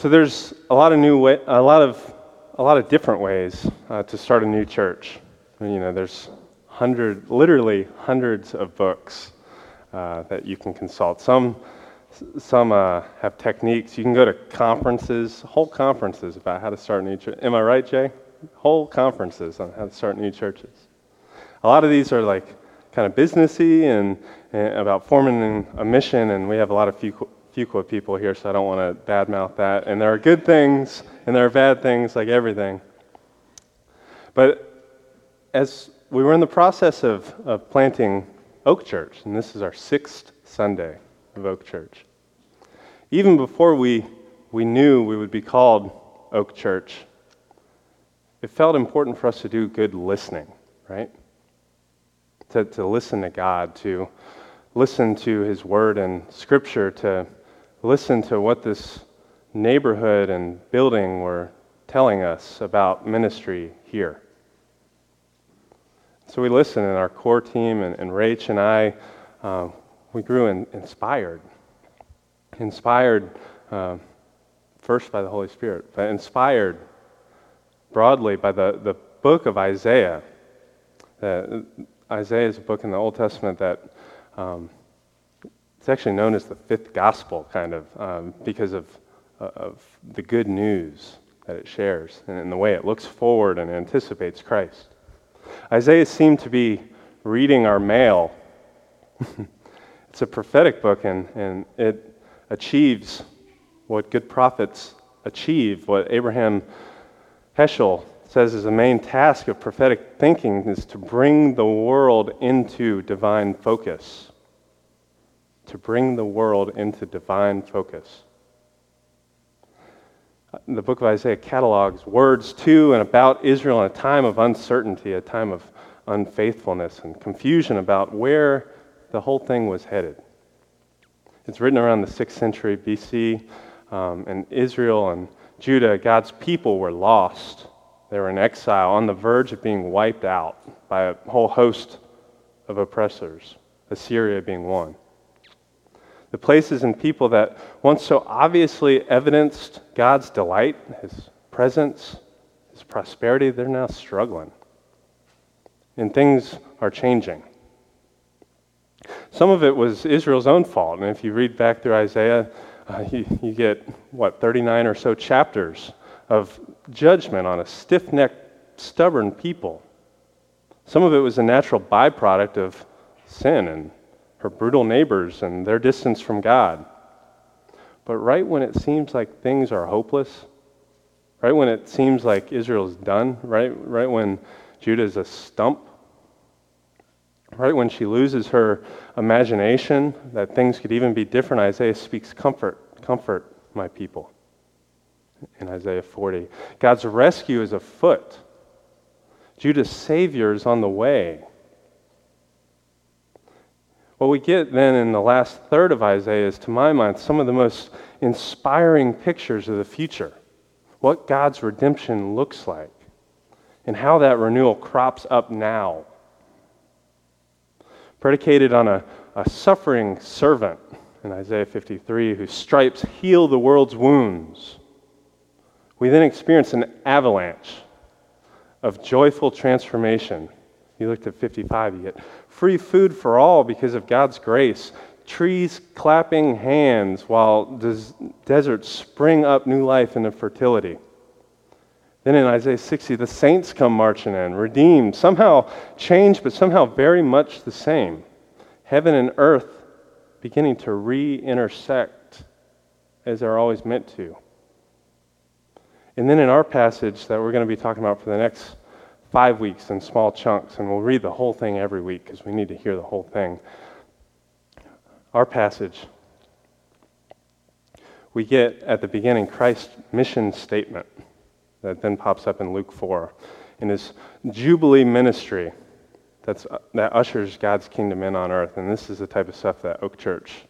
So there's a lot of new way, a lot of a lot of different ways uh, to start a new church. You know, there's hundred, literally hundreds of books uh, that you can consult. Some some uh, have techniques. You can go to conferences, whole conferences about how to start a new church. Am I right, Jay? Whole conferences on how to start new churches. A lot of these are like kind of businessy and, and about forming a mission, and we have a lot of Fuqua people here, so I don't want to badmouth that. And there are good things and there are bad things, like everything. But as we were in the process of, of planting Oak Church, and this is our sixth Sunday of Oak Church, even before we, we knew we would be called Oak Church, it felt important for us to do good listening, right? To, to listen to God, to listen to His Word and Scripture, to listen to what this neighborhood and building were telling us about ministry here. So we listened, and our core team and, and Rach and I, uh, we grew in, inspired. Inspired uh, first by the Holy Spirit, but inspired broadly by the, the book of Isaiah. Uh, Isaiah is a book in the Old Testament that um, it's actually known as the fifth gospel, kind of, um, because of, uh, of the good news that it shares and, the way it looks forward and anticipates Christ. Isaiah seemed to be reading our mail. it's a prophetic book, and, and it achieves what good prophets achieve, what Abraham Heschel says is the main task of prophetic thinking is to bring the world into divine focus to bring the world into divine focus. The book of Isaiah catalogs words to and about Israel in a time of uncertainty, a time of unfaithfulness and confusion about where the whole thing was headed. It's written around the 6th century BC, um, and Israel and Judah, God's people, were lost. They were in exile, on the verge of being wiped out by a whole host of oppressors, Assyria being one the places and people that once so obviously evidenced God's delight, His presence, His prosperity, they're now struggling. And things are changing. Some of it was Israel's own fault. And if you read back through Isaiah, uh, you, you get, what, 39 or so chapters of judgment on a stiff necked, stubborn people. Some of it was a natural byproduct of sin and her brutal neighbors and their distance from God. But right when it seems like things are hopeless, right when it seems like Israel's done, right, right when Judah's a stump, right when she loses her imagination that things could even be different, Isaiah speaks comfort, comfort my people. In Isaiah 40, God's rescue is afoot. Judah's savior is on the way. What we get then in the last third of Isaiah is, to my mind, some of the most inspiring pictures of the future. What God's redemption looks like, and how that renewal crops up now. Predicated on a, a suffering servant in Isaiah 53 whose stripes heal the world's wounds. We then experience an avalanche of joyful transformation. You looked at 55, you get free food for all because of God's grace, trees clapping hands while des- deserts spring up new life into fertility. Then in Isaiah 60, the saints come marching in, redeemed, somehow changed, but somehow very much the same. Heaven and earth beginning to re intersect as they're always meant to. And then in our passage that we're going to be talking about for the next five weeks in small chunks, and we'll read the whole thing every week because we need to hear the whole thing. Our passage, we get at the beginning Christ's mission statement that then pops up in Luke 4 in his Jubilee ministry that's, that ushers God's kingdom in on earth. And this is the type of stuff that Oak Church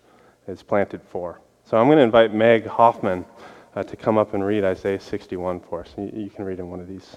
is planted for. So I'm going to invite Meg Hoffman uh, to come up and read Isaiah 61 for us. You, you can read in one of these.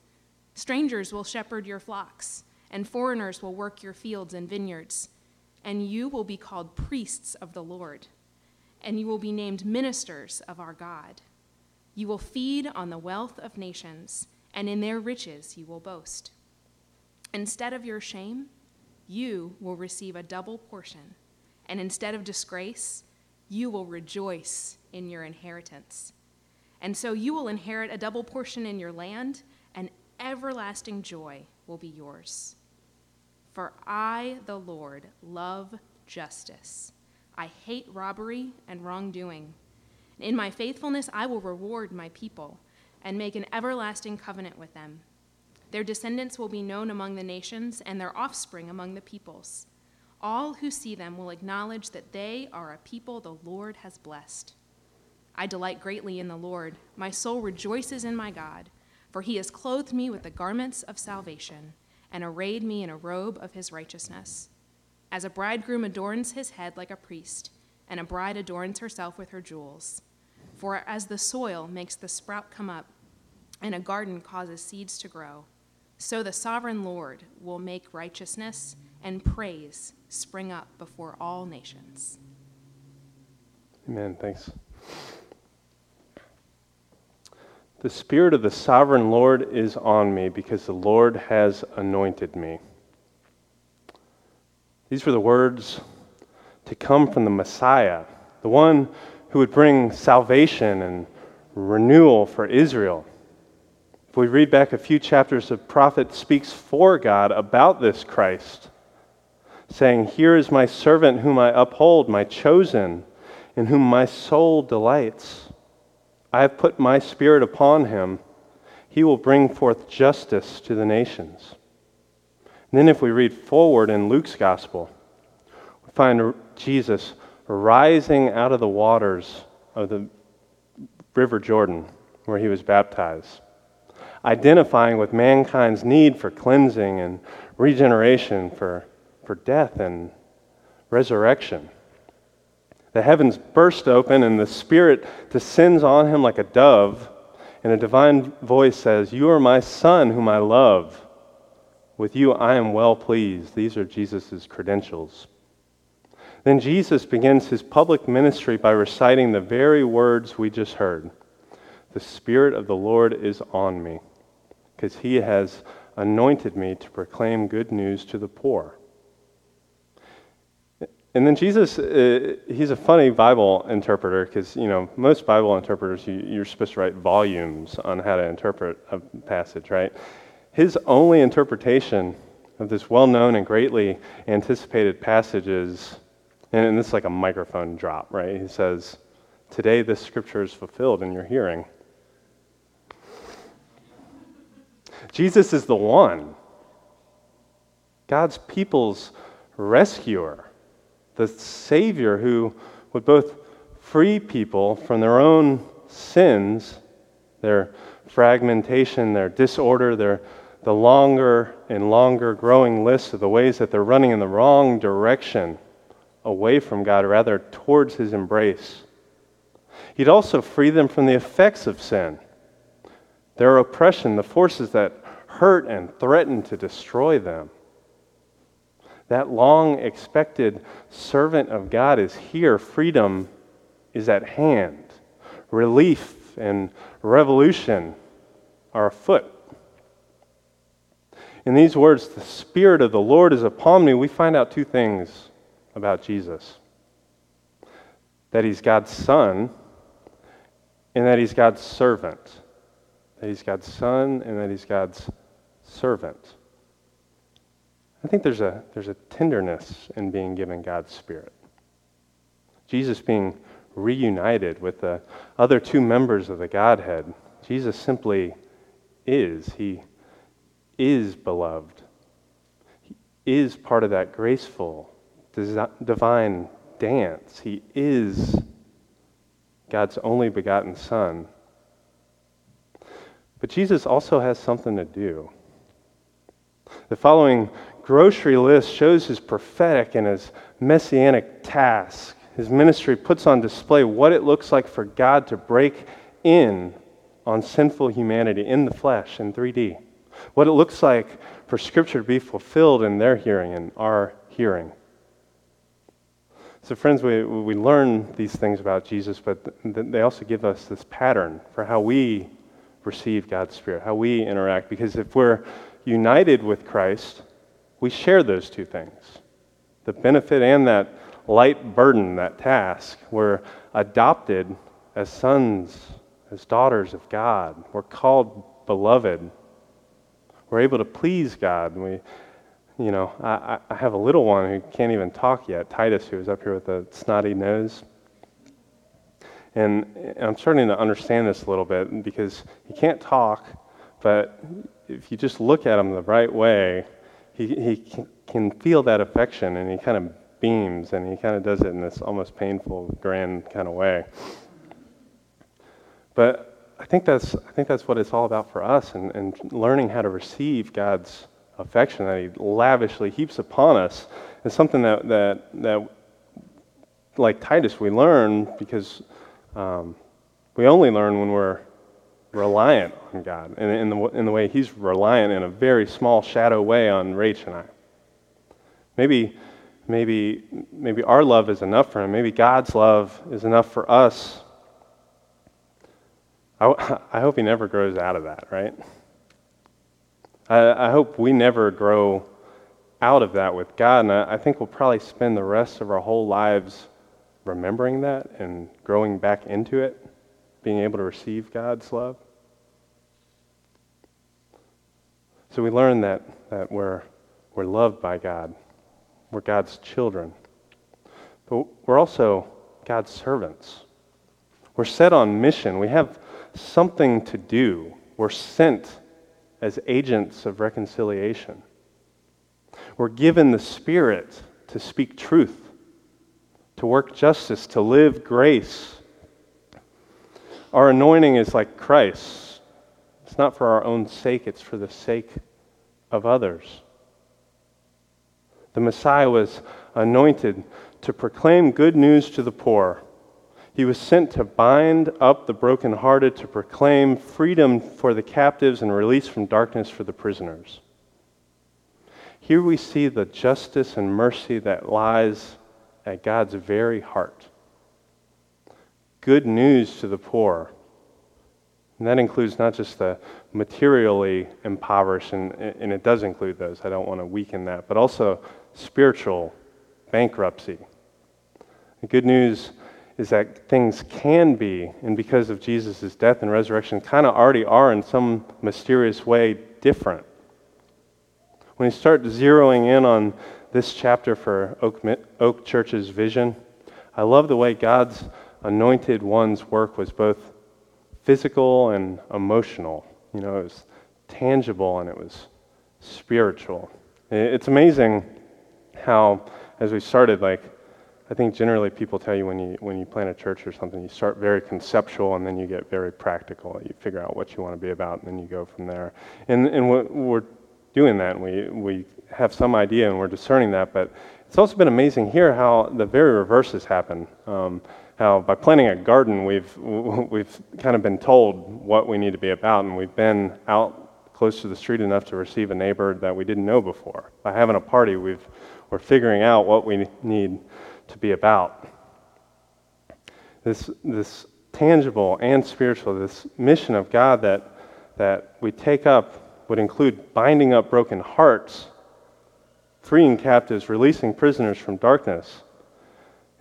Strangers will shepherd your flocks, and foreigners will work your fields and vineyards. And you will be called priests of the Lord, and you will be named ministers of our God. You will feed on the wealth of nations, and in their riches you will boast. Instead of your shame, you will receive a double portion, and instead of disgrace, you will rejoice in your inheritance. And so you will inherit a double portion in your land everlasting joy will be yours. For I, the Lord, love justice. I hate robbery and wrongdoing. In my faithfulness, I will reward my people and make an everlasting covenant with them. Their descendants will be known among the nations, and their offspring among the peoples. All who see them will acknowledge that they are a people the Lord has blessed. I delight greatly in the Lord. My soul rejoices in my God for he has clothed me with the garments of salvation and arrayed me in a robe of his righteousness. As a bridegroom adorns his head like a priest, and a bride adorns herself with her jewels. For as the soil makes the sprout come up, and a garden causes seeds to grow, so the sovereign Lord will make righteousness and praise spring up before all nations. Amen. Thanks. The Spirit of the sovereign Lord is on me because the Lord has anointed me. These were the words to come from the Messiah, the one who would bring salvation and renewal for Israel. If we read back a few chapters, the prophet speaks for God about this Christ, saying, Here is my servant whom I uphold, my chosen, in whom my soul delights. I have put my spirit upon him. He will bring forth justice to the nations. And then, if we read forward in Luke's gospel, we find Jesus rising out of the waters of the River Jordan where he was baptized, identifying with mankind's need for cleansing and regeneration, for, for death and resurrection. The heavens burst open, and the Spirit descends on him like a dove, and a divine voice says, You are my Son, whom I love. With you I am well pleased. These are Jesus' credentials. Then Jesus begins his public ministry by reciting the very words we just heard The Spirit of the Lord is on me, because he has anointed me to proclaim good news to the poor. And then Jesus, uh, he's a funny Bible interpreter because, you know, most Bible interpreters, you, you're supposed to write volumes on how to interpret a passage, right? His only interpretation of this well known and greatly anticipated passage is, and this is like a microphone drop, right? He says, Today this scripture is fulfilled in your hearing. Jesus is the one, God's people's rescuer the Savior who would both free people from their own sins, their fragmentation, their disorder, their the longer and longer growing list of the ways that they're running in the wrong direction away from God, rather towards His embrace. He'd also free them from the effects of sin, their oppression, the forces that hurt and threaten to destroy them. That long expected servant of God is here. Freedom is at hand. Relief and revolution are afoot. In these words, the Spirit of the Lord is upon me, we find out two things about Jesus that he's God's Son, and that he's God's servant. That he's God's Son, and that he's God's servant. I think there's a, there's a tenderness in being given God's Spirit. Jesus being reunited with the other two members of the Godhead. Jesus simply is. He is beloved. He is part of that graceful, divine dance. He is God's only begotten Son. But Jesus also has something to do. The following grocery list shows his prophetic and his messianic task. His ministry puts on display what it looks like for God to break in on sinful humanity in the flesh in 3D. What it looks like for Scripture to be fulfilled in their hearing and our hearing. So, friends, we, we learn these things about Jesus, but they also give us this pattern for how we receive God's Spirit, how we interact. Because if we're united with Christ, we share those two things the benefit and that light burden, that task. We're adopted as sons, as daughters of God. We're called beloved. We're able to please God. We, you know, I, I have a little one who can't even talk yet, Titus, who is up here with a snotty nose. And, and I'm starting to understand this a little bit because he can't talk, but if you just look at him the right way, he, he can feel that affection and he kind of beams and he kind of does it in this almost painful, grand kind of way. But I think that's, I think that's what it's all about for us and, and learning how to receive God's affection that he lavishly heaps upon us is something that, that, that like Titus, we learn because um, we only learn when we're reliant on God and in the, in the way He's reliant in a very small shadow way on Rach and I. Maybe, maybe, maybe our love is enough for Him. Maybe God's love is enough for us. I, I hope He never grows out of that, right? I, I hope we never grow out of that with God, and I, I think we'll probably spend the rest of our whole lives remembering that and growing back into it being able to receive God's love. So we learn that, that we're, we're loved by God, we're God's children, but we're also God's servants. We're set on mission, we have something to do, we're sent as agents of reconciliation. We're given the Spirit to speak truth, to work justice, to live grace our anointing is like Christ. It's not for our own sake, it's for the sake of others. The Messiah was anointed to proclaim good news to the poor. He was sent to bind up the brokenhearted, to proclaim freedom for the captives and release from darkness for the prisoners. Here we see the justice and mercy that lies at God's very heart good news to the poor. And that includes not just the materially impoverished, and, and it does include those, I don't want to weaken that, but also spiritual bankruptcy. The good news is that things can be, and because of Jesus' death and resurrection, kind of already are in some mysterious way different. When you start zeroing in on this chapter for Oak, Oak Church's vision, I love the way God's anointed one's work was both physical and emotional. You know, it was tangible and it was spiritual. It's amazing how, as we started, like, I think generally people tell you when you when you plant a church or something, you start very conceptual and then you get very practical. You figure out what you want to be about and then you go from there. And and we're doing that and we we have some idea and we're discerning that, but it's also been amazing here how the very reverse has happened. Um, how by planting a garden, we've, we've kind of been told what we need to be about, and we've been out close to the street enough to receive a neighbor that we didn't know before. By having a party, we've, we're figuring out what we need to be about. This, this tangible and spiritual, this mission of God that, that we take up would include binding up broken hearts, freeing captives, releasing prisoners from darkness.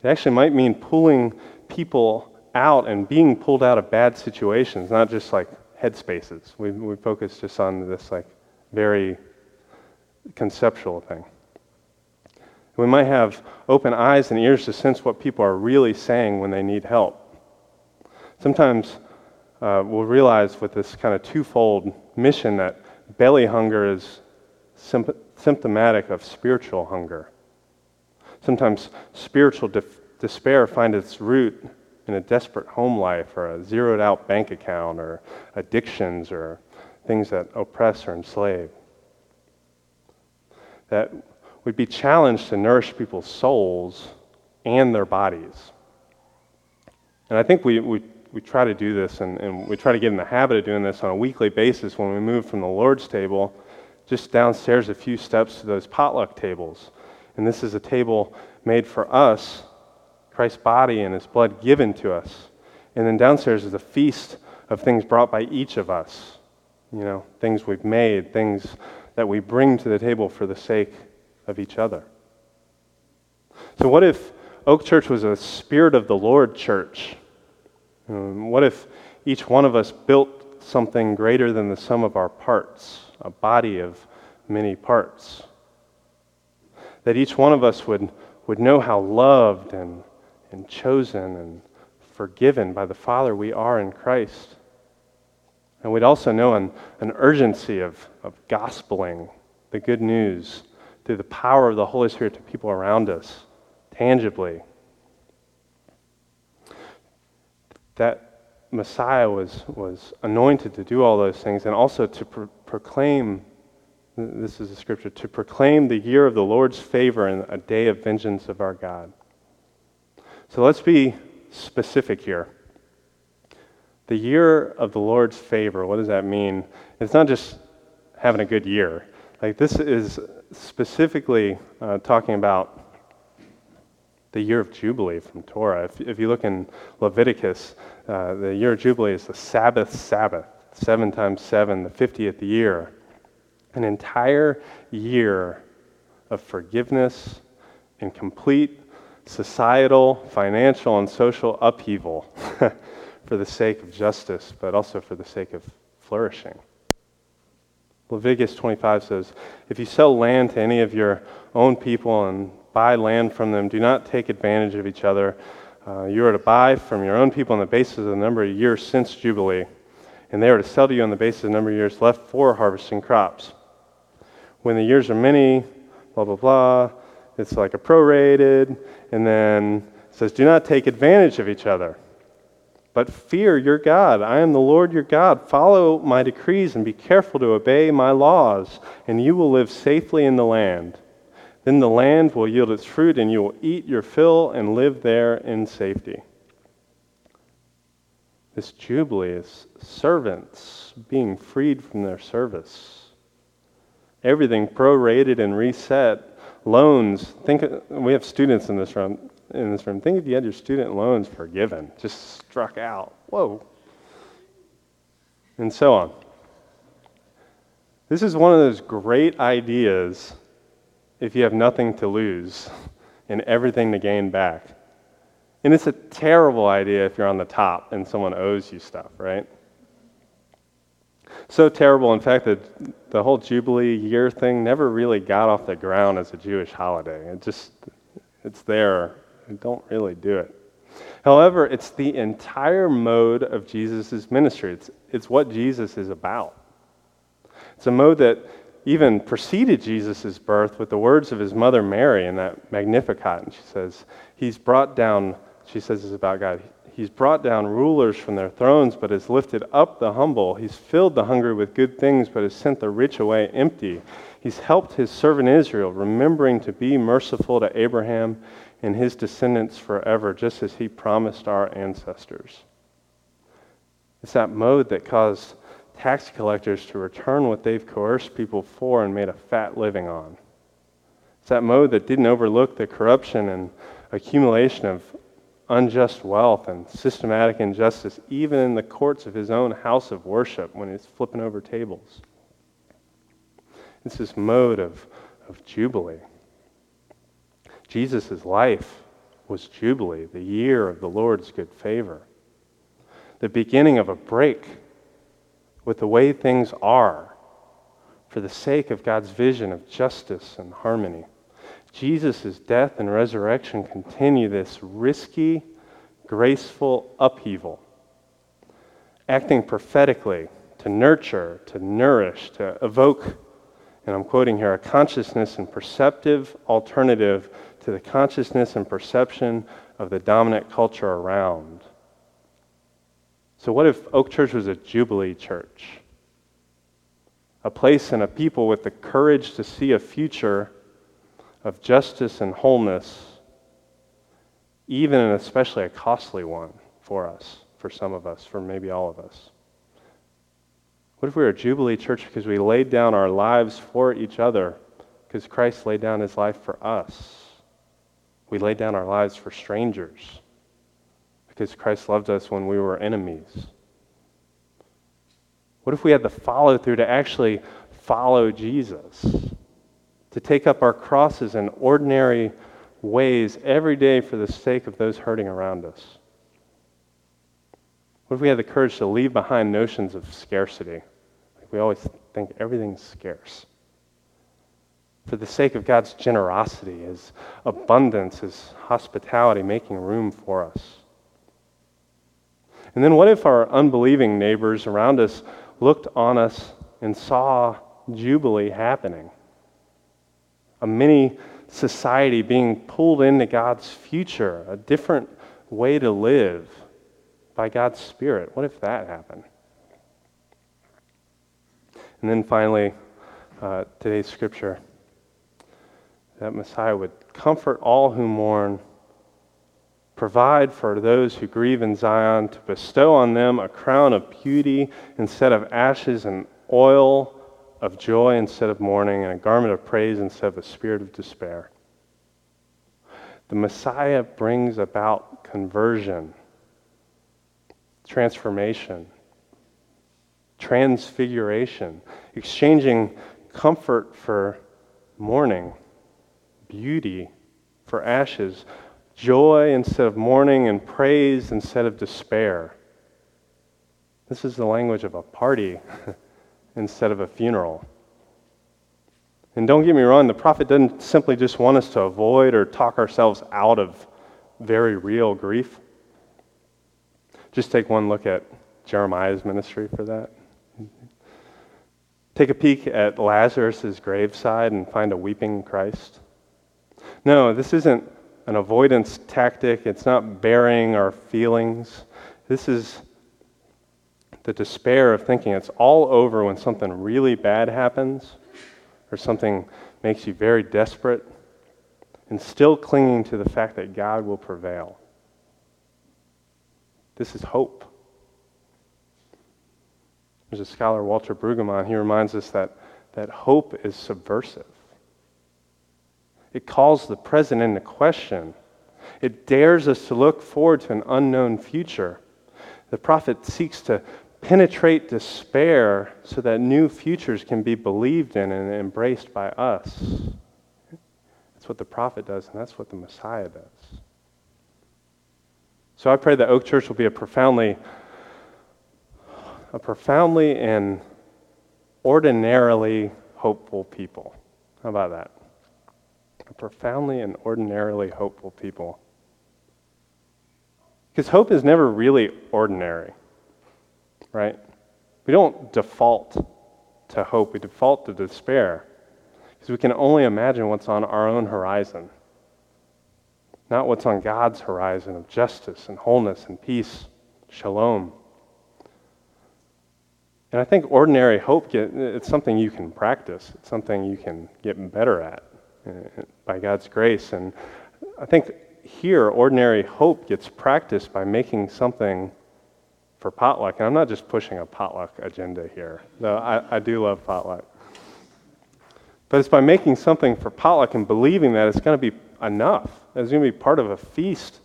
It actually might mean pulling people out and being pulled out of bad situations, not just like headspaces. We, we focus just on this like very conceptual thing. We might have open eyes and ears to sense what people are really saying when they need help. Sometimes uh, we'll realize with this kind of twofold mission that belly hunger is symptomatic of spiritual hunger. Sometimes spiritual despair finds its root in a desperate home life or a zeroed out bank account or addictions or things that oppress or enslave. That we'd be challenged to nourish people's souls and their bodies. And I think we, we, we try to do this and, and we try to get in the habit of doing this on a weekly basis when we move from the Lord's table just downstairs a few steps to those potluck tables. And this is a table made for us, Christ's body and his blood given to us. And then downstairs is a feast of things brought by each of us. You know, things we've made, things that we bring to the table for the sake of each other. So, what if Oak Church was a Spirit of the Lord church? Um, what if each one of us built something greater than the sum of our parts, a body of many parts? That each one of us would, would know how loved and, and chosen and forgiven by the Father we are in Christ. And we'd also know an, an urgency of, of gospeling the good news through the power of the Holy Spirit to people around us, tangibly. That Messiah was, was anointed to do all those things and also to pro- proclaim, this is a scripture, to proclaim the year of the Lord's favor and a day of vengeance of our God. So let's be specific here. The year of the Lord's favor, what does that mean? It's not just having a good year. Like, this is specifically uh, talking about the year of Jubilee from Torah. If, if you look in Leviticus, uh, the year of Jubilee is the Sabbath Sabbath, seven times seven, the 50th year. An entire year of forgiveness and complete societal, financial, and social upheaval for the sake of justice, but also for the sake of flourishing. Leviticus 25 says, If you sell land to any of your own people and buy land from them, do not take advantage of each other. Uh, you are to buy from your own people on the basis of the number of years since Jubilee, and they are to sell to you on the basis of the number of years left for harvesting crops. When the years are many, blah, blah, blah, it's like a prorated, and then says, Do not take advantage of each other. But fear your God. I am the Lord your God. Follow my decrees and be careful to obey my laws, and you will live safely in the land. Then the land will yield its fruit, and you will eat your fill and live there in safety. This Jubilee is servants being freed from their service. Everything prorated and reset. Loans. Think we have students in this room in this room, think if you had your student loans forgiven, just struck out. Whoa. And so on. This is one of those great ideas if you have nothing to lose and everything to gain back. And it's a terrible idea if you're on the top and someone owes you stuff, right? So terrible, in fact, that the whole Jubilee year thing never really got off the ground as a Jewish holiday. It just, it's there don't really do it. However, it's the entire mode of Jesus' ministry. It's, it's what Jesus is about. It's a mode that even preceded Jesus' birth with the words of his mother Mary in that Magnificat. And she says, He's brought down, she says this about God, He's brought down rulers from their thrones, but has lifted up the humble. He's filled the hungry with good things, but has sent the rich away empty. He's helped his servant Israel, remembering to be merciful to Abraham and his descendants forever, just as he promised our ancestors. It's that mode that caused tax collectors to return what they've coerced people for and made a fat living on. It's that mode that didn't overlook the corruption and accumulation of unjust wealth and systematic injustice, even in the courts of his own house of worship when he's flipping over tables. It's this mode of, of jubilee. Jesus' life was Jubilee, the year of the Lord's good favor, the beginning of a break with the way things are for the sake of God's vision of justice and harmony. Jesus' death and resurrection continue this risky, graceful upheaval, acting prophetically to nurture, to nourish, to evoke, and I'm quoting here, a consciousness and perceptive alternative to the consciousness and perception of the dominant culture around. So, what if Oak Church was a Jubilee church? A place and a people with the courage to see a future of justice and wholeness, even and especially a costly one for us, for some of us, for maybe all of us. What if we were a Jubilee church because we laid down our lives for each other because Christ laid down his life for us? We laid down our lives for strangers because Christ loved us when we were enemies. What if we had the follow through to actually follow Jesus? To take up our crosses in ordinary ways every day for the sake of those hurting around us? What if we had the courage to leave behind notions of scarcity? Like we always think everything's scarce for the sake of God's generosity, His abundance, His hospitality, making room for us. And then what if our unbelieving neighbors around us looked on us and saw Jubilee happening? A mini society being pulled into God's future, a different way to live by God's Spirit. What if that happened? And then finally, uh, today's scripture that Messiah would comfort all who mourn, provide for those who grieve in Zion, to bestow on them a crown of beauty instead of ashes, and oil of joy instead of mourning, and a garment of praise instead of a spirit of despair. The Messiah brings about conversion, transformation, transfiguration, exchanging comfort for mourning beauty for ashes, joy instead of mourning, and praise instead of despair. This is the language of a party instead of a funeral. And don't get me wrong, the prophet doesn't simply just want us to avoid or talk ourselves out of very real grief. Just take one look at Jeremiah's ministry for that. Take a peek at Lazarus' graveside and find a weeping Christ. No, this isn't an avoidance tactic. It's not burying our feelings. This is the despair of thinking it's all over when something really bad happens or something makes you very desperate and still clinging to the fact that God will prevail. This is hope. There's a scholar, Walter Brueggemann, he reminds us that, that hope is subversive. It calls the present into question. It dares us to look forward to an unknown future. The prophet seeks to penetrate despair so that new futures can be believed in and embraced by us. That's what the prophet does, and that's what the Messiah does. So I pray that Oak Church will be a profoundly, a profoundly and ordinarily hopeful people. How about that? a profoundly and ordinarily hopeful people. Because hope is never really ordinary, right? We don't default to hope, we default to despair. Because we can only imagine what's on our own horizon, not what's on God's horizon of justice and wholeness and peace, shalom. And I think ordinary hope, it's something you can practice. It's something you can get better at. Uh, by God's grace. And I think here, ordinary hope gets practiced by making something for potluck. And I'm not just pushing a potluck agenda here, though I, I do love potluck. But it's by making something for potluck and believing that it's going to be enough, that it's going to be part of a feast.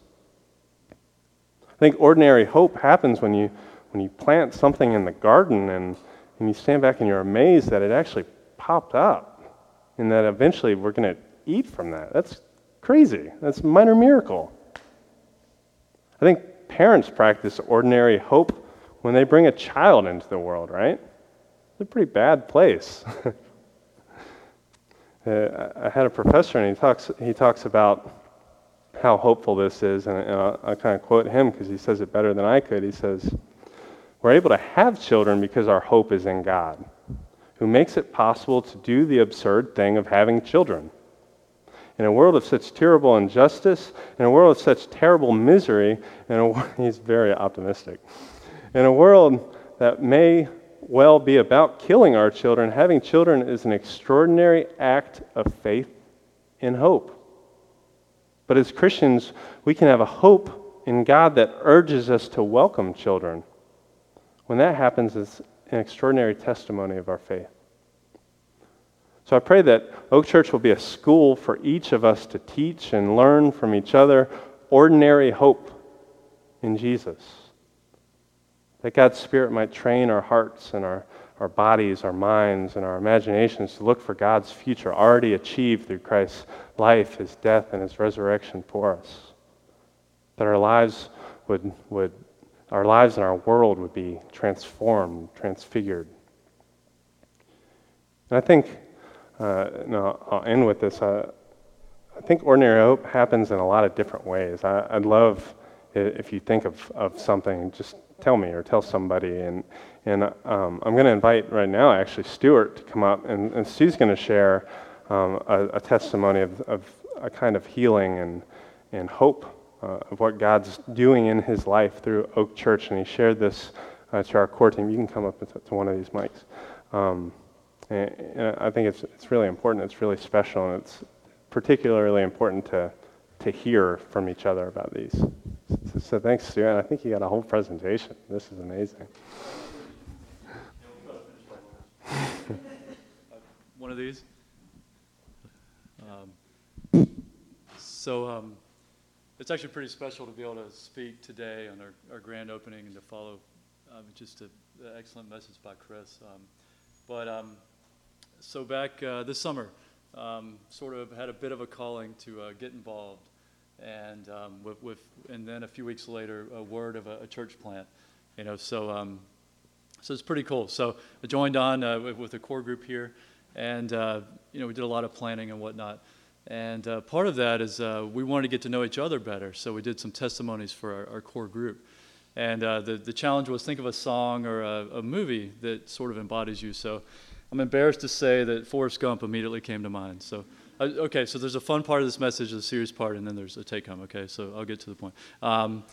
I think ordinary hope happens when you, when you plant something in the garden and, and you stand back and you're amazed that it actually popped up and that eventually we're going to eat from that. That's crazy. That's a minor miracle. I think parents practice ordinary hope when they bring a child into the world, right? It's a pretty bad place. uh, I had a professor, and he talks, he talks about how hopeful this is, and, I'll, I'll kind of quote him because he says it better than I could. He says, We're able to have children because our hope is in God, who makes it possible to do the absurd thing of having children. In a world of such terrible injustice, in a world of such terrible misery, in a, he's very optimistic. In a world that may well be about killing our children, having children is an extraordinary act of faith and hope. But as Christians, we can have a hope in God that urges us to welcome children. When that happens, it's an extraordinary testimony of our faith. So I pray that Oak Church will be a school for each of us to teach and learn from each other ordinary hope in Jesus. That God's Spirit might train our hearts and our, our bodies, our minds, and our imaginations to look for God's future already achieved through Christ's life, his death, and his resurrection for us. That our lives would, would our lives and our world would be transformed, transfigured. And I think, uh, I'll end with this. Uh, I think ordinary hope happens in a lot of different ways. I, would love if you think of, of something, just tell me or tell somebody. And, and um, I'm going to invite right now, actually, Stuart to come up, and, and going to share um, a, a, testimony of, of a kind of healing and, and hope uh, of what God's doing in his life through Oak Church. And he shared this uh, to our core team. You can come up to, to one of these mics. Um, and, and I think it's, it's really important. It's really special, and it's particularly important to, to hear from each other about these. So thanks, Stuart. I think you got a whole presentation. This is amazing. One of these. Um, so um, it's actually pretty special to be able to speak today on our, our grand opening and to follow um, just an excellent message by Chris. Um, but um, so back uh, this summer, um, sort of had a bit of a calling to uh, get involved and um, with, with, and then a few weeks later, a word of a, a church plant. You know, so um, so it's pretty cool. So I joined on uh, with, with, a core group here, and uh, you know we did a lot of planning and whatnot. And uh, part of that is uh, we wanted to get to know each other better, so we did some testimonies for our, our core group. And the the challenge was think of a song or a, a movie that sort of embodies you. So I'm embarrassed to say that Forrest Gump immediately came to mind. So. Uh, okay, so there's a fun part of this message, a serious part, and then there's a take home, okay? So I'll get to the point. Um,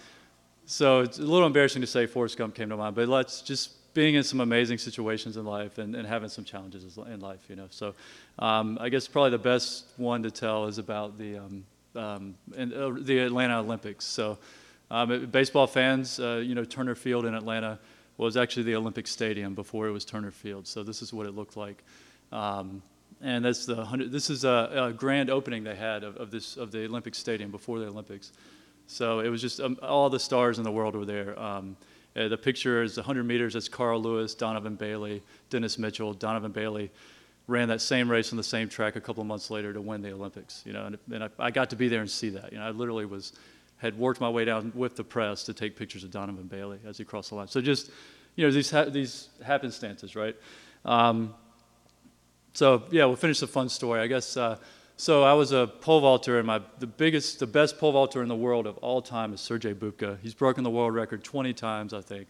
so it's a little embarrassing to say Forrest Gump came to mind, but let's just being in some amazing situations in life and, and having some challenges in life, you know. So um, I guess probably the best one to tell is about the, um, um in, uh, the Atlanta Olympics. So um, baseball fans, uh, you know, Turner Field in Atlanta was actually the Olympic Stadium before it was Turner Field. So this is what it looked like. Um, and that's the this is a, a, grand opening they had of, of, this of the Olympic Stadium before the Olympics. So it was just um, all the stars in the world were there. Um, uh, the picture is 100 meters. That's Carl Lewis, Donovan Bailey, Dennis Mitchell. Donovan Bailey ran that same race on the same track a couple of months later to win the Olympics. You know, and, and I, I, got to be there and see that. You know, I literally was had worked my way down with the press to take pictures of Donovan Bailey as he crossed the line. So just you know these ha- these happenstances, right? Um, so yeah, we'll finish the fun story. I guess. Uh, so I was a pole vaulter, and my the biggest, the best pole vaulter in the world of all time is Sergey Bubka. He's broken the world record 20 times, I think.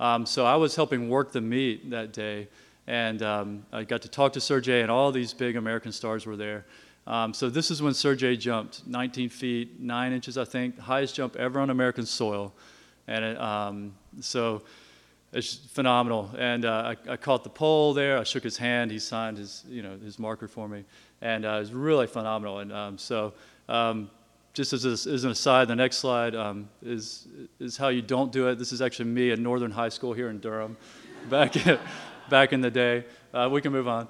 Um, so I was helping work the meet that day, and um, I got to talk to Sergey, and all these big American stars were there. Um, so this is when Sergey jumped 19 feet 9 inches, I think, highest jump ever on American soil, and it, um, so it's phenomenal. And uh, I, I, caught the pole there. I shook his hand. He signed his, you know, his marker for me, and uh, it was really phenomenal. And um, so, um, just as, a, as, an aside, the next slide um, is is how you don't do it. This is actually me at Northern High School here in Durham, back in, back in the day. Uh, we can move on.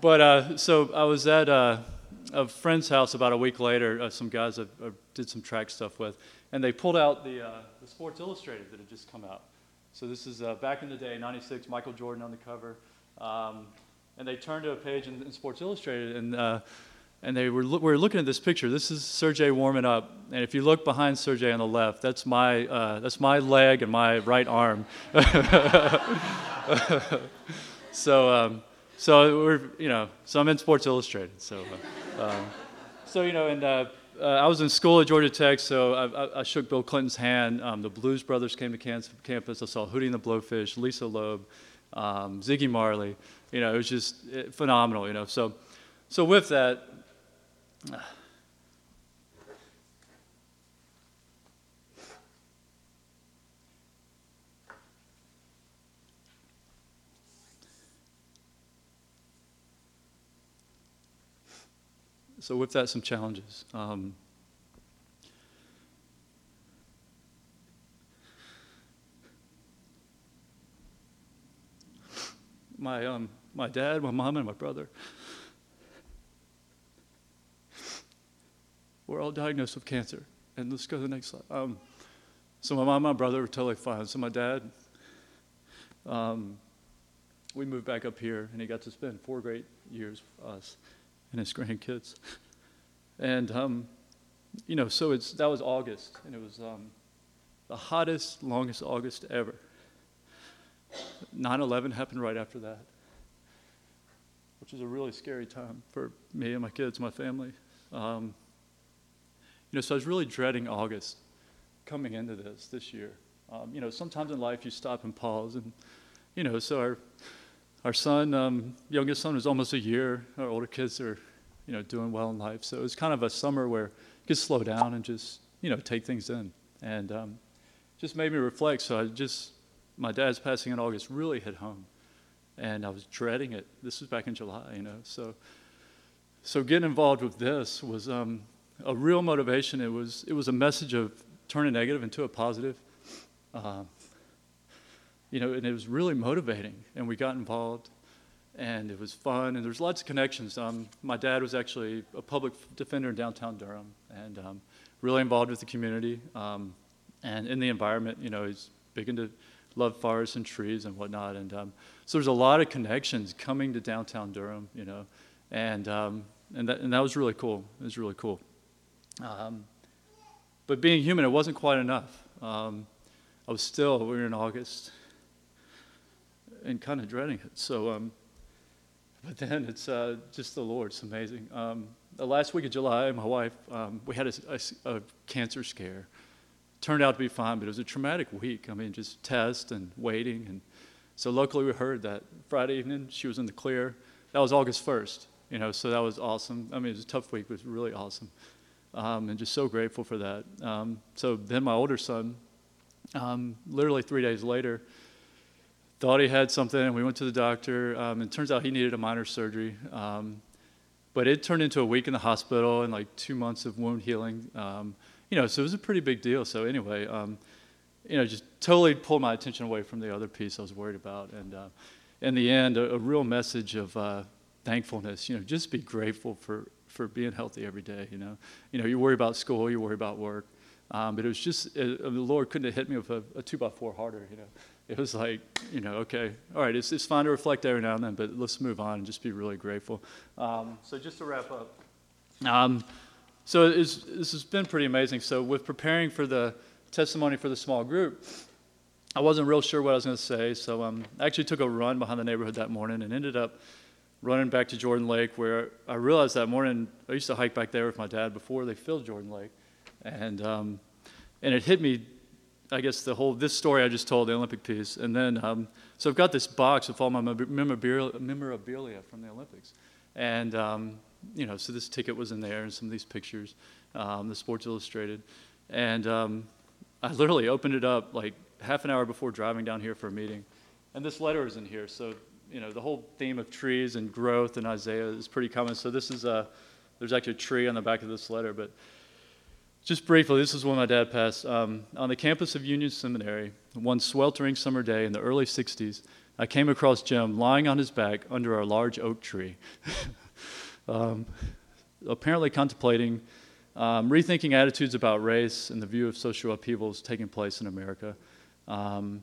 But uh, so I was at uh, a friend's house about a week later. Uh, some guys I, I did some track stuff with and they pulled out the, uh, the Sports Illustrated that had just come out. So this is uh, back in the day, 96, Michael Jordan on the cover. Um, and they turned to a page in, in Sports Illustrated, and uh, and they were, lo- were looking at this picture. This is Sergey warming up, and if you look behind Sergey on the left, that's my that's my leg and my right arm. so um, so we're you know so I'm in Sports Illustrated. So uh, um, so you know and. Uh, uh, I was in school at Georgia Tech, so I, I, I shook Bill Clinton's hand. Um, the Blues Brothers came to campus. I saw Hootie and the Blowfish, Lisa Loeb, um, Ziggy Marley. You know, it was just eh, phenomenal. You know, so so with that, so with that, some challenges. Um, my um, my dad, my mom, and my brother were all diagnosed with cancer. And let's go to the next slide. Um, so my mom and my brother were totally fine. So my dad, um, we moved back up here, and he got to spend four great years with us and his grandkids. And um, you know, so it's that was August, and it was um, the hottest, longest August ever. 9/11 happened right after that, which was a really scary time for me and my kids, my family. Um, you know, so I was really dreading August coming into this this year. Um, you know, sometimes in life you stop and pause, and you know, so our our son, um, youngest son, is almost a year. Our older kids are, you know, doing well in life. So it was kind of a summer where you could slow down and just, you know, take things in, and um, just made me reflect. So I just, my dad's passing in August really hit home, and I was dreading it. This was back in July, you know. So, so getting involved with this was, um, a real motivation. It was, it was a message of turn a negative into a positive. Uh, you know, and it was really motivating. And we got involved, and it was fun, and there's lots of connections. Um, my dad was actually a public defender in downtown Durham, and um, really involved with the community um, and in the environment. You know, he's big into love forests and trees and whatnot. And um, so there's a lot of connections coming to downtown Durham. You know, and um, and that and that was really cool. It was really cool. Um, but being human, it wasn't quite enough. Um, I was still, we were in August, and kind of dreading it. So, um, but then it's uh, just the Lord. It's amazing. Um, the last week of July, my wife, um, we had a, a, a, cancer scare. Turned out to be fine, but it was a traumatic week. I mean, just test and waiting. And so locally, we heard that Friday evening she was in the clear. That was August 1st, you know, so that was awesome. I mean, it was a tough week, but it was really awesome um, and just so grateful for that. Um, so then my older son, um, literally three days later, thought he had something, and we went to the doctor. Um, and it turns out he needed a minor surgery, um, but it turned into a week in the hospital and like two months of wound healing. Um, you know, so it was a pretty big deal. So anyway, you know, just totally pulled my attention away from the other piece I was worried about. And uh, in the end, a, a real message of uh, thankfulness. You know, just be grateful for for being healthy every day. You know, you know, you worry about school, you worry about work, um, but it was just it, the Lord couldn't have hit me with a, a, two by four harder. You know, it was like you know, okay, all right, it's it's fine to reflect every now and then, but let's move on and just be really grateful. Um, so just to wrap up. Um, so this has been pretty amazing. So with preparing for the testimony for the small group, I wasn't real sure what I was going to say. So um, I actually took a run behind the neighborhood that morning and ended up running back to Jordan Lake, where I realized that morning I used to hike back there with my dad before they filled Jordan Lake, and um, and it hit me. I guess the whole this story I just told the Olympic piece, and then um, so I've got this box with all my memorabilia, memorabilia from the Olympics, and um, you know so this ticket was in there and some of these pictures, um, the Sports Illustrated, and um, I literally opened it up like half an hour before driving down here for a meeting, and this letter is in here. So you know, the whole theme of trees and growth in Isaiah is pretty common. So this is a, there's actually a tree on the back of this letter, but just briefly, this is when my dad passed. Um, on the campus of Union Seminary, one sweltering summer day in the early 60s, I came across Jim lying on his back under a large oak tree, um, apparently contemplating, um, rethinking attitudes about race and the view of social upheavals taking place in America. Um,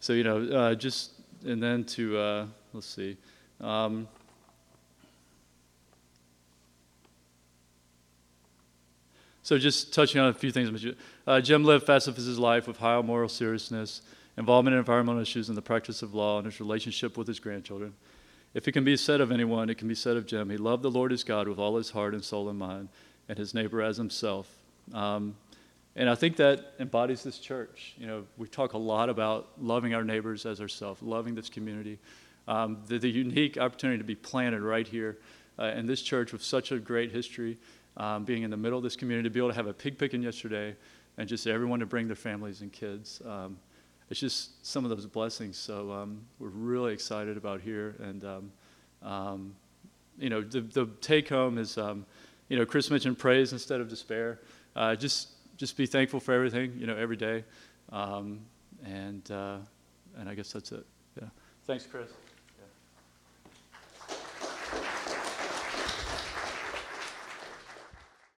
so, you know, uh, just and then to uh, let's see. So just touching on a few things. Uh, Jim lived his life with high moral seriousness, involvement in environmental issues, and the practice of law, and his relationship with his grandchildren. If it can be said of anyone, it can be said of Jim. He loved the Lord his God with all his heart and soul and mind, and his neighbor as himself. Um, and I think that embodies this church. You know, we talk a lot about loving our neighbors as ourselves, loving this community. Um, the, the, unique opportunity to be planted right here uh, in this church with such a great history, um, being in the middle of this community, to be able to have a pig picking yesterday, and just everyone to bring their families and kids. Um, it's just some of those blessings. So um, we're really excited about here. And, um, um, you know, the, the take home is, you know, Chris mentioned praise instead of despair. Uh, just just be thankful for everything, you know, every day. Um, and, uh, and I guess that's it. Yeah. Thanks, Chris.